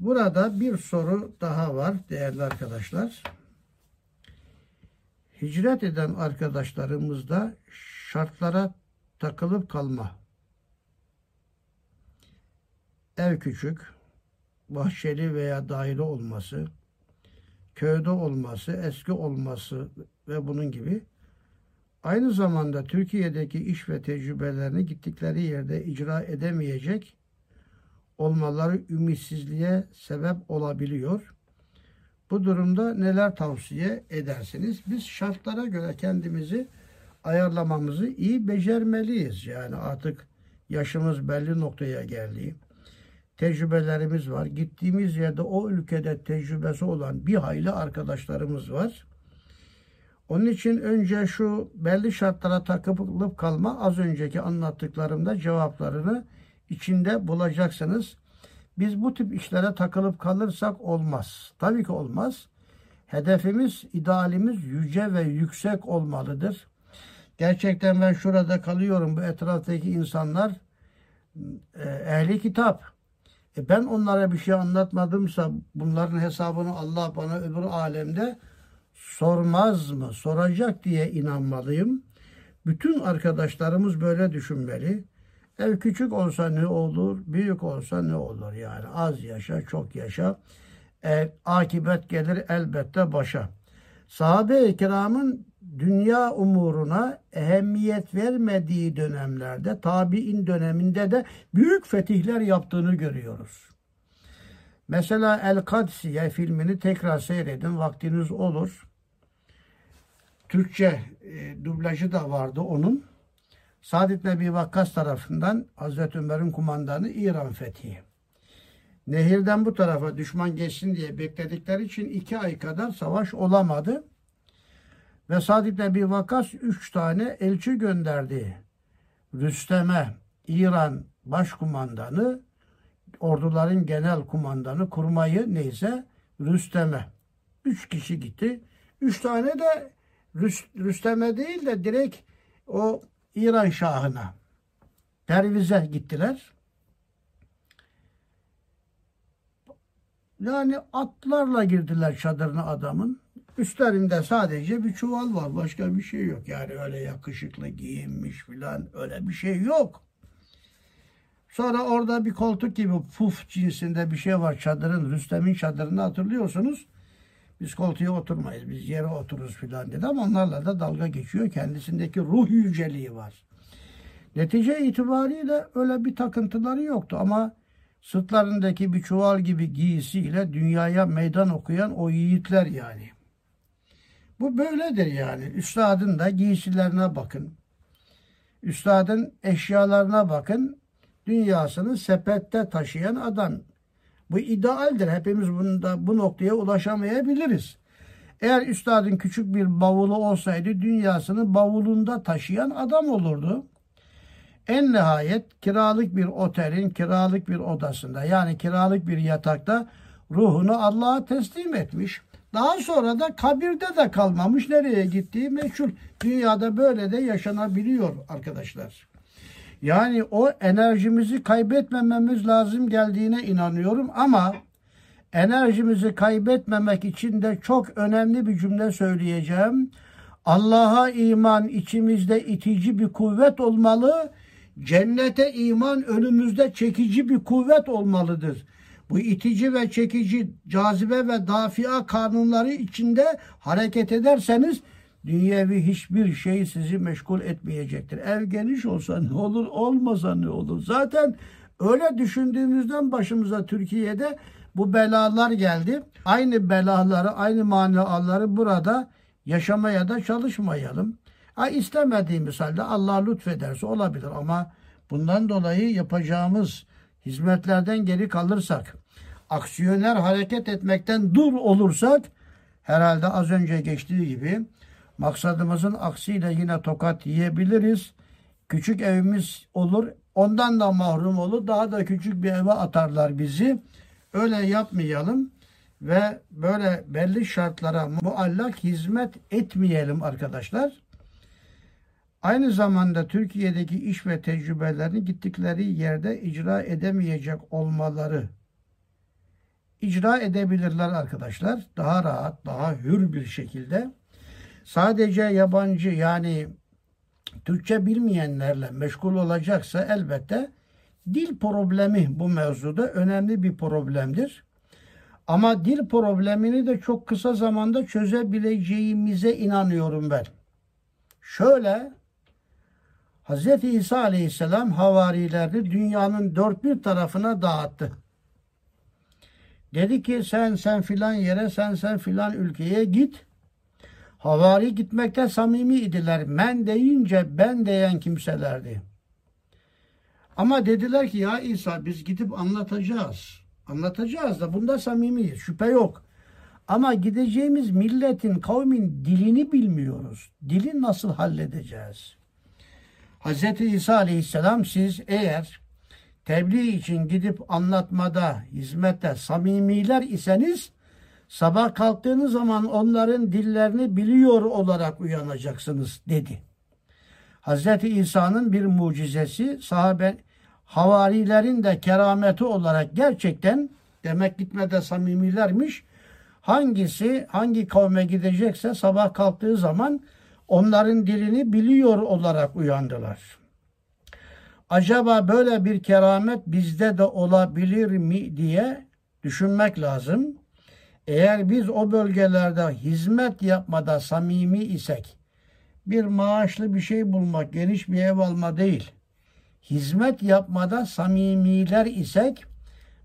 burada bir soru daha var değerli arkadaşlar. Hicret eden arkadaşlarımızda şartlara takılıp kalma. Ev küçük, bahçeli veya daire olması, köyde olması, eski olması ve bunun gibi aynı zamanda Türkiye'deki iş ve tecrübelerini gittikleri yerde icra edemeyecek olmaları ümitsizliğe sebep olabiliyor. Bu durumda neler tavsiye edersiniz? Biz şartlara göre kendimizi ayarlamamızı iyi becermeliyiz. Yani artık yaşımız belli noktaya geldi. Tecrübelerimiz var. Gittiğimiz yerde o ülkede tecrübesi olan bir hayli arkadaşlarımız var. Onun için önce şu belli şartlara takılıp kalma az önceki anlattıklarımda cevaplarını içinde bulacaksınız. Biz bu tip işlere takılıp kalırsak olmaz. Tabii ki olmaz. Hedefimiz, idealimiz yüce ve yüksek olmalıdır. Gerçekten ben şurada kalıyorum. Bu etraftaki insanlar e, ehli kitap. E ben onlara bir şey anlatmadımsa bunların hesabını Allah bana öbür alemde sormaz mı? Soracak diye inanmalıyım. Bütün arkadaşlarımız böyle düşünmeli. Ev küçük olsa ne olur, büyük olsa ne olur yani. Az yaşa, çok yaşa. E, akibet gelir elbette başa. Sahabe-i kiramın dünya umuruna ehemmiyet vermediği dönemlerde, tabi'in döneminde de büyük fetihler yaptığını görüyoruz. Mesela El Kadsiye filmini tekrar seyredin, vaktiniz olur. Türkçe e, dublajı da vardı onun. Saadet Nebi Vakkas tarafından Hazreti Ömer'in kumandanı İran fethi. Nehirden bu tarafa düşman geçsin diye bekledikleri için iki ay kadar savaş olamadı. Ve Saadet Nebi Vakkas üç tane elçi gönderdi. Rüstem'e İran başkumandanı, orduların genel kumandanı, kurmayı neyse Rüstem'e. Üç kişi gitti. Üç tane de Rüstem'e değil de direkt o İran Şahı'na Perviz'e gittiler. Yani atlarla girdiler çadırına adamın. Üstlerinde sadece bir çuval var. Başka bir şey yok. Yani öyle yakışıklı giyinmiş filan öyle bir şey yok. Sonra orada bir koltuk gibi puf cinsinde bir şey var çadırın. Rüstem'in çadırını hatırlıyorsunuz. Biz koltuğa oturmayız. Biz yere otururuz filan dedi ama onlarla da dalga geçiyor. Kendisindeki ruh yüceliği var. Netice itibariyle öyle bir takıntıları yoktu ama sırtlarındaki bir çuval gibi giysiyle dünyaya meydan okuyan o yiğitler yani. Bu böyledir yani. Üstadın da giysilerine bakın. Üstadın eşyalarına bakın. Dünyasını sepette taşıyan adam. Bu idealdir. Hepimiz bunda, bu noktaya ulaşamayabiliriz. Eğer üstadın küçük bir bavulu olsaydı dünyasını bavulunda taşıyan adam olurdu. En nihayet kiralık bir otelin kiralık bir odasında yani kiralık bir yatakta ruhunu Allah'a teslim etmiş. Daha sonra da kabirde de kalmamış. Nereye gittiği meçhul. Dünyada böyle de yaşanabiliyor arkadaşlar. Yani o enerjimizi kaybetmememiz lazım geldiğine inanıyorum ama enerjimizi kaybetmemek için de çok önemli bir cümle söyleyeceğim. Allah'a iman içimizde itici bir kuvvet olmalı. Cennete iman önümüzde çekici bir kuvvet olmalıdır. Bu itici ve çekici cazibe ve dafia kanunları içinde hareket ederseniz dünyevi hiçbir şey sizi meşgul etmeyecektir. Ev geniş olsa ne olur, olmasa ne olur. Zaten öyle düşündüğümüzden başımıza Türkiye'de bu belalar geldi. Aynı belaları, aynı manaları burada yaşamaya da çalışmayalım. Ha, istemediğimiz halde Allah lütfederse olabilir ama bundan dolayı yapacağımız hizmetlerden geri kalırsak, aksiyoner hareket etmekten dur olursak herhalde az önce geçtiği gibi maksadımızın aksiyle yine tokat yiyebiliriz. Küçük evimiz olur. Ondan da mahrum olur. Daha da küçük bir eve atarlar bizi. Öyle yapmayalım ve böyle belli şartlara muallak hizmet etmeyelim arkadaşlar. Aynı zamanda Türkiye'deki iş ve tecrübelerini gittikleri yerde icra edemeyecek olmaları icra edebilirler arkadaşlar. Daha rahat, daha hür bir şekilde. Sadece yabancı yani Türkçe bilmeyenlerle meşgul olacaksa elbette dil problemi bu mevzuda önemli bir problemdir. Ama dil problemini de çok kısa zamanda çözebileceğimize inanıyorum ben. Şöyle Hz. İsa Aleyhisselam havarilerini dünyanın dört bir tarafına dağıttı. Dedi ki sen sen filan yere sen sen filan ülkeye git. Havari gitmekte samimi idiler. Men deyince ben diyen kimselerdi. Ama dediler ki ya İsa biz gidip anlatacağız. Anlatacağız da bunda samimiyiz. Şüphe yok. Ama gideceğimiz milletin, kavmin dilini bilmiyoruz. Dili nasıl halledeceğiz? Hz. İsa Aleyhisselam siz eğer tebliğ için gidip anlatmada, hizmette samimiler iseniz sabah kalktığınız zaman onların dillerini biliyor olarak uyanacaksınız dedi. Hz. İsa'nın bir mucizesi sahabe havarilerin de kerameti olarak gerçekten demek gitmede samimilermiş. Hangisi hangi kavme gidecekse sabah kalktığı zaman onların dilini biliyor olarak uyandılar. Acaba böyle bir keramet bizde de olabilir mi diye düşünmek lazım. Eğer biz o bölgelerde hizmet yapmada samimi isek, bir maaşlı bir şey bulmak, geniş bir ev alma değil, hizmet yapmada samimiler isek,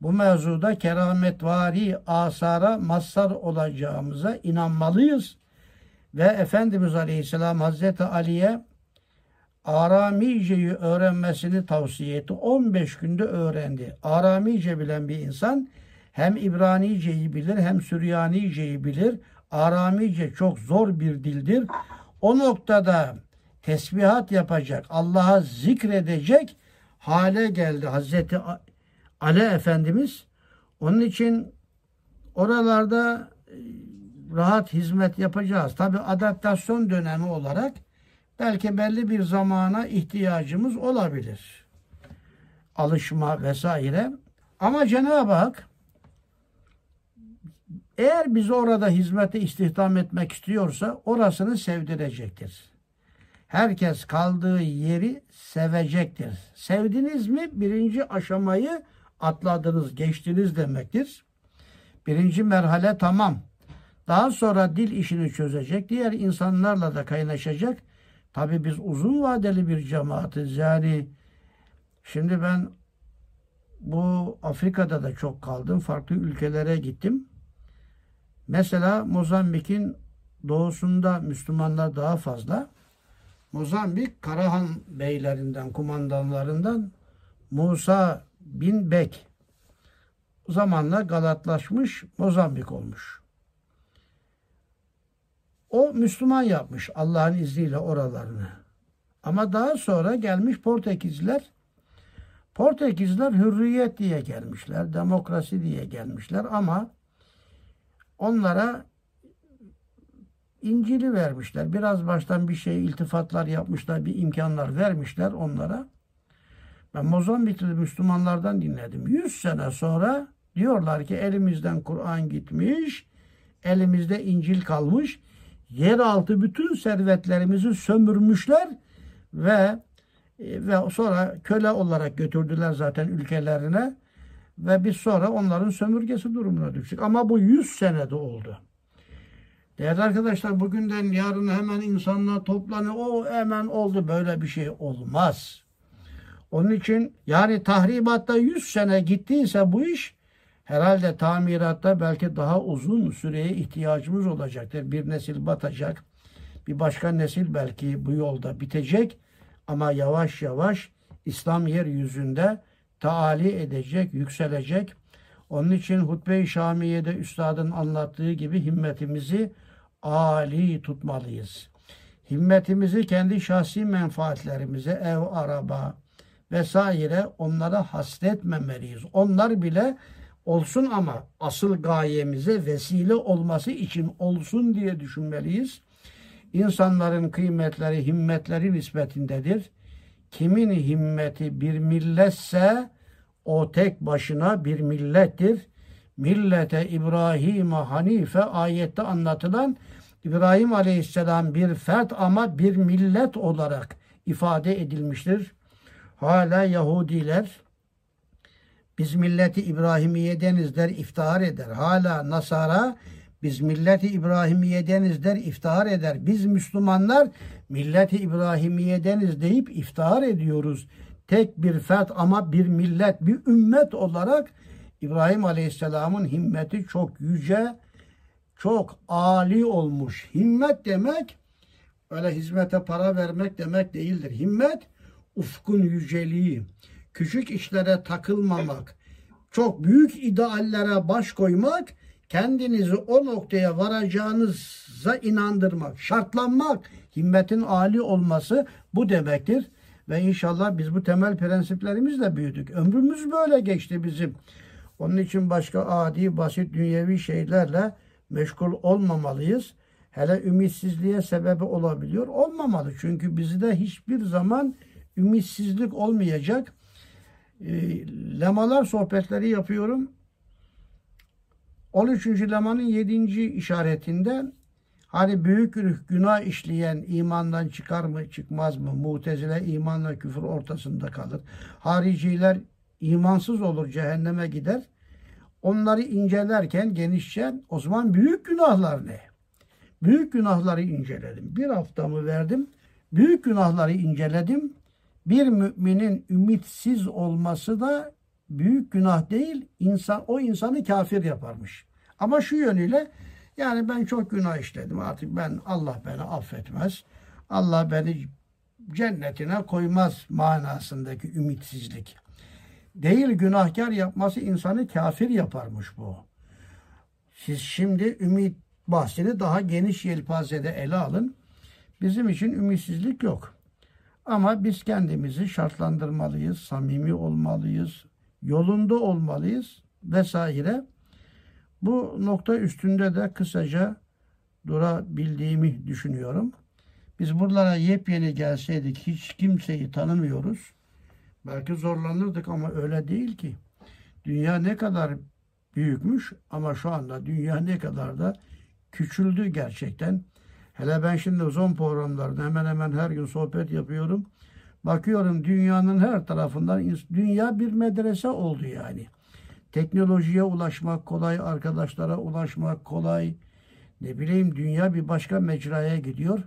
bu mevzuda kerametvari asara mazhar olacağımıza inanmalıyız. Ve Efendimiz Aleyhisselam Hazreti Ali'ye Aramice'yi öğrenmesini tavsiye etti. 15 günde öğrendi. Aramice bilen bir insan hem İbranice'yi bilir hem Süryanice'yi bilir. Aramice çok zor bir dildir. O noktada tesbihat yapacak, Allah'a zikredecek hale geldi Hazreti Ali Efendimiz. Onun için oralarda e, rahat hizmet yapacağız. Tabi adaptasyon dönemi olarak belki belli bir zamana ihtiyacımız olabilir. Alışma vesaire. Ama Cenab-ı Hak eğer bizi orada hizmete istihdam etmek istiyorsa orasını sevdirecektir. Herkes kaldığı yeri sevecektir. Sevdiniz mi birinci aşamayı atladınız, geçtiniz demektir. Birinci merhale tamam. Daha sonra dil işini çözecek. Diğer insanlarla da kaynaşacak. Tabi biz uzun vadeli bir cemaatiz. Yani şimdi ben bu Afrika'da da çok kaldım. Farklı ülkelere gittim. Mesela Mozambik'in doğusunda Müslümanlar daha fazla. Mozambik Karahan beylerinden, kumandanlarından Musa bin Bek zamanla Galatlaşmış Mozambik olmuş. O Müslüman yapmış Allah'ın izniyle oralarını. Ama daha sonra gelmiş Portekizliler. Portekizliler hürriyet diye gelmişler, demokrasi diye gelmişler ama onlara İncil'i vermişler. Biraz baştan bir şey iltifatlar yapmışlar, bir imkanlar vermişler onlara. Ben Mozambikli Müslümanlardan dinledim. Yüz sene sonra diyorlar ki elimizden Kur'an gitmiş, elimizde İncil kalmış yeraltı bütün servetlerimizi sömürmüşler ve e, ve sonra köle olarak götürdüler zaten ülkelerine ve biz sonra onların sömürgesi durumuna düştük. Ama bu 100 senede oldu. Değerli arkadaşlar bugünden yarın hemen insanlar toplanıyor. O hemen oldu. Böyle bir şey olmaz. Onun için yani tahribatta 100 sene gittiyse bu iş Herhalde tamiratta belki daha uzun süreye ihtiyacımız olacaktır. Bir nesil batacak. Bir başka nesil belki bu yolda bitecek. Ama yavaş yavaş İslam yeryüzünde taali edecek, yükselecek. Onun için Hutbe-i Şamiye'de üstadın anlattığı gibi himmetimizi âli tutmalıyız. Himmetimizi kendi şahsi menfaatlerimize, ev, araba vesaire onlara hasretmemeliyiz. Onlar bile olsun ama asıl gayemize vesile olması için olsun diye düşünmeliyiz. İnsanların kıymetleri, himmetleri nispetindedir. Kimin himmeti bir milletse o tek başına bir millettir. millete İbrahim Hanife ayette anlatılan İbrahim Aleyhisselam bir fert ama bir millet olarak ifade edilmiştir. Hala Yahudiler biz milleti İbrahimiye'deniz der iftihar eder. Hala Nasara biz milleti İbrahimiye'deniz der iftihar eder. Biz Müslümanlar milleti İbrahimiye'deniz deyip iftihar ediyoruz. Tek bir fert ama bir millet, bir ümmet olarak İbrahim Aleyhisselam'ın himmeti çok yüce, çok âli olmuş. Himmet demek öyle hizmete para vermek demek değildir. Himmet ufkun yüceliği, küçük işlere takılmamak, çok büyük ideallere baş koymak, kendinizi o noktaya varacağınıza inandırmak, şartlanmak, himmetin âli olması bu demektir. Ve inşallah biz bu temel prensiplerimizle büyüdük. Ömrümüz böyle geçti bizim. Onun için başka adi, basit, dünyevi şeylerle meşgul olmamalıyız. Hele ümitsizliğe sebebi olabiliyor. Olmamalı. Çünkü bizde hiçbir zaman ümitsizlik olmayacak. E, lemalar sohbetleri yapıyorum. 13. lemanın 7. işaretinde hani büyük günah işleyen imandan çıkar mı çıkmaz mı? Mutezile imanla küfür ortasında kalır. Hariciler imansız olur cehenneme gider. Onları incelerken genişçe o zaman büyük günahlar ne? Büyük günahları inceledim. Bir haftamı verdim. Büyük günahları inceledim. Bir müminin ümitsiz olması da büyük günah değil, insan o insanı kafir yaparmış. Ama şu yönüyle yani ben çok günah işledim artık ben Allah beni affetmez. Allah beni cennetine koymaz manasındaki ümitsizlik. Değil günahkar yapması insanı kafir yaparmış bu. Siz şimdi ümit bahsini daha geniş yelpazede ele alın. Bizim için ümitsizlik yok. Ama biz kendimizi şartlandırmalıyız, samimi olmalıyız, yolunda olmalıyız vesaire. Bu nokta üstünde de kısaca durabildiğimi düşünüyorum. Biz buralara yepyeni gelseydik hiç kimseyi tanımıyoruz. Belki zorlanırdık ama öyle değil ki. Dünya ne kadar büyükmüş ama şu anda dünya ne kadar da küçüldü gerçekten. Hele ben şimdi uzun programlarda hemen hemen her gün sohbet yapıyorum. Bakıyorum dünyanın her tarafından dünya bir medrese oldu yani. Teknolojiye ulaşmak kolay, arkadaşlara ulaşmak kolay. Ne bileyim dünya bir başka mecraya gidiyor.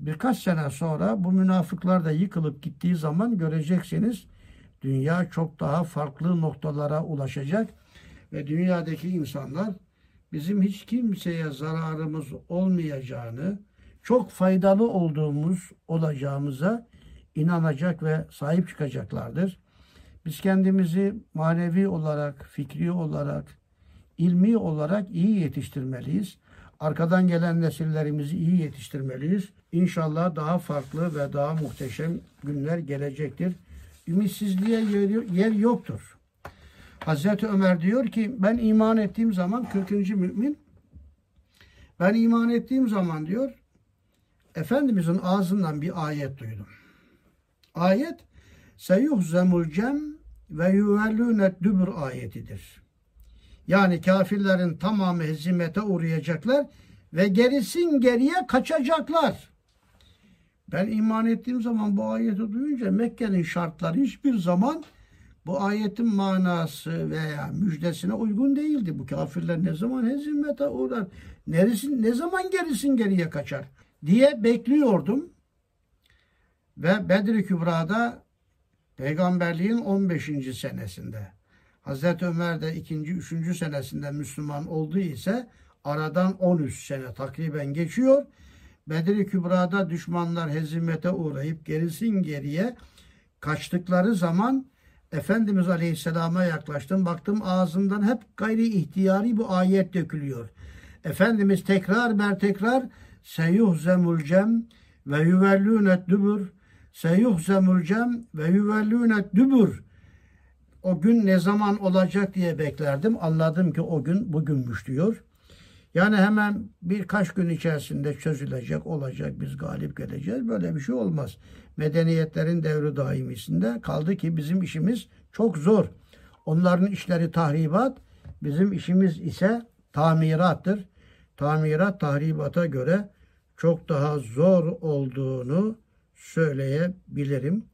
Birkaç sene sonra bu münafıklar da yıkılıp gittiği zaman göreceksiniz dünya çok daha farklı noktalara ulaşacak ve dünyadaki insanlar bizim hiç kimseye zararımız olmayacağını, çok faydalı olduğumuz olacağımıza inanacak ve sahip çıkacaklardır. Biz kendimizi manevi olarak, fikri olarak, ilmi olarak iyi yetiştirmeliyiz. Arkadan gelen nesillerimizi iyi yetiştirmeliyiz. İnşallah daha farklı ve daha muhteşem günler gelecektir. Ümitsizliğe yer, yoktur. Hazreti Ömer diyor ki ben iman ettiğim zaman 40. mümin ben iman ettiğim zaman diyor Efendimizin ağzından bir ayet duydum. Ayet seyuhzemul cem ve yuvellûnet dübür ayetidir. Yani kafirlerin tamamı hezimete uğrayacaklar ve gerisin geriye kaçacaklar. Ben iman ettiğim zaman bu ayeti duyunca Mekke'nin şartları hiçbir zaman bu ayetin manası veya müjdesine uygun değildi. Bu kafirler ne zaman hezimete uğrar, neresin, ne zaman gerisin geriye kaçar diye bekliyordum. Ve Bedri Kübra'da peygamberliğin 15. senesinde Hazreti Ömer de 2. 3. senesinde Müslüman olduğu ise aradan 13 sene takriben geçiyor. Bedri Kübra'da düşmanlar hezimete uğrayıp gerisin geriye kaçtıkları zaman Efendimiz Aleyhisselam'a yaklaştım. Baktım ağzından hep gayri ihtiyari bu ayet dökülüyor. Efendimiz tekrar ber tekrar seyuhzemul cem ve yüvellûnet dübür seyuhzemul cem ve yüvellûnet dübür o gün ne zaman olacak diye beklerdim. Anladım ki o gün bugünmüş diyor. Yani hemen birkaç gün içerisinde çözülecek, olacak, biz galip geleceğiz. Böyle bir şey olmaz. Medeniyetlerin devri daimisinde kaldı ki bizim işimiz çok zor. Onların işleri tahribat, Bizim işimiz ise tamirattır. Tamirat tahribata göre çok daha zor olduğunu söyleyebilirim.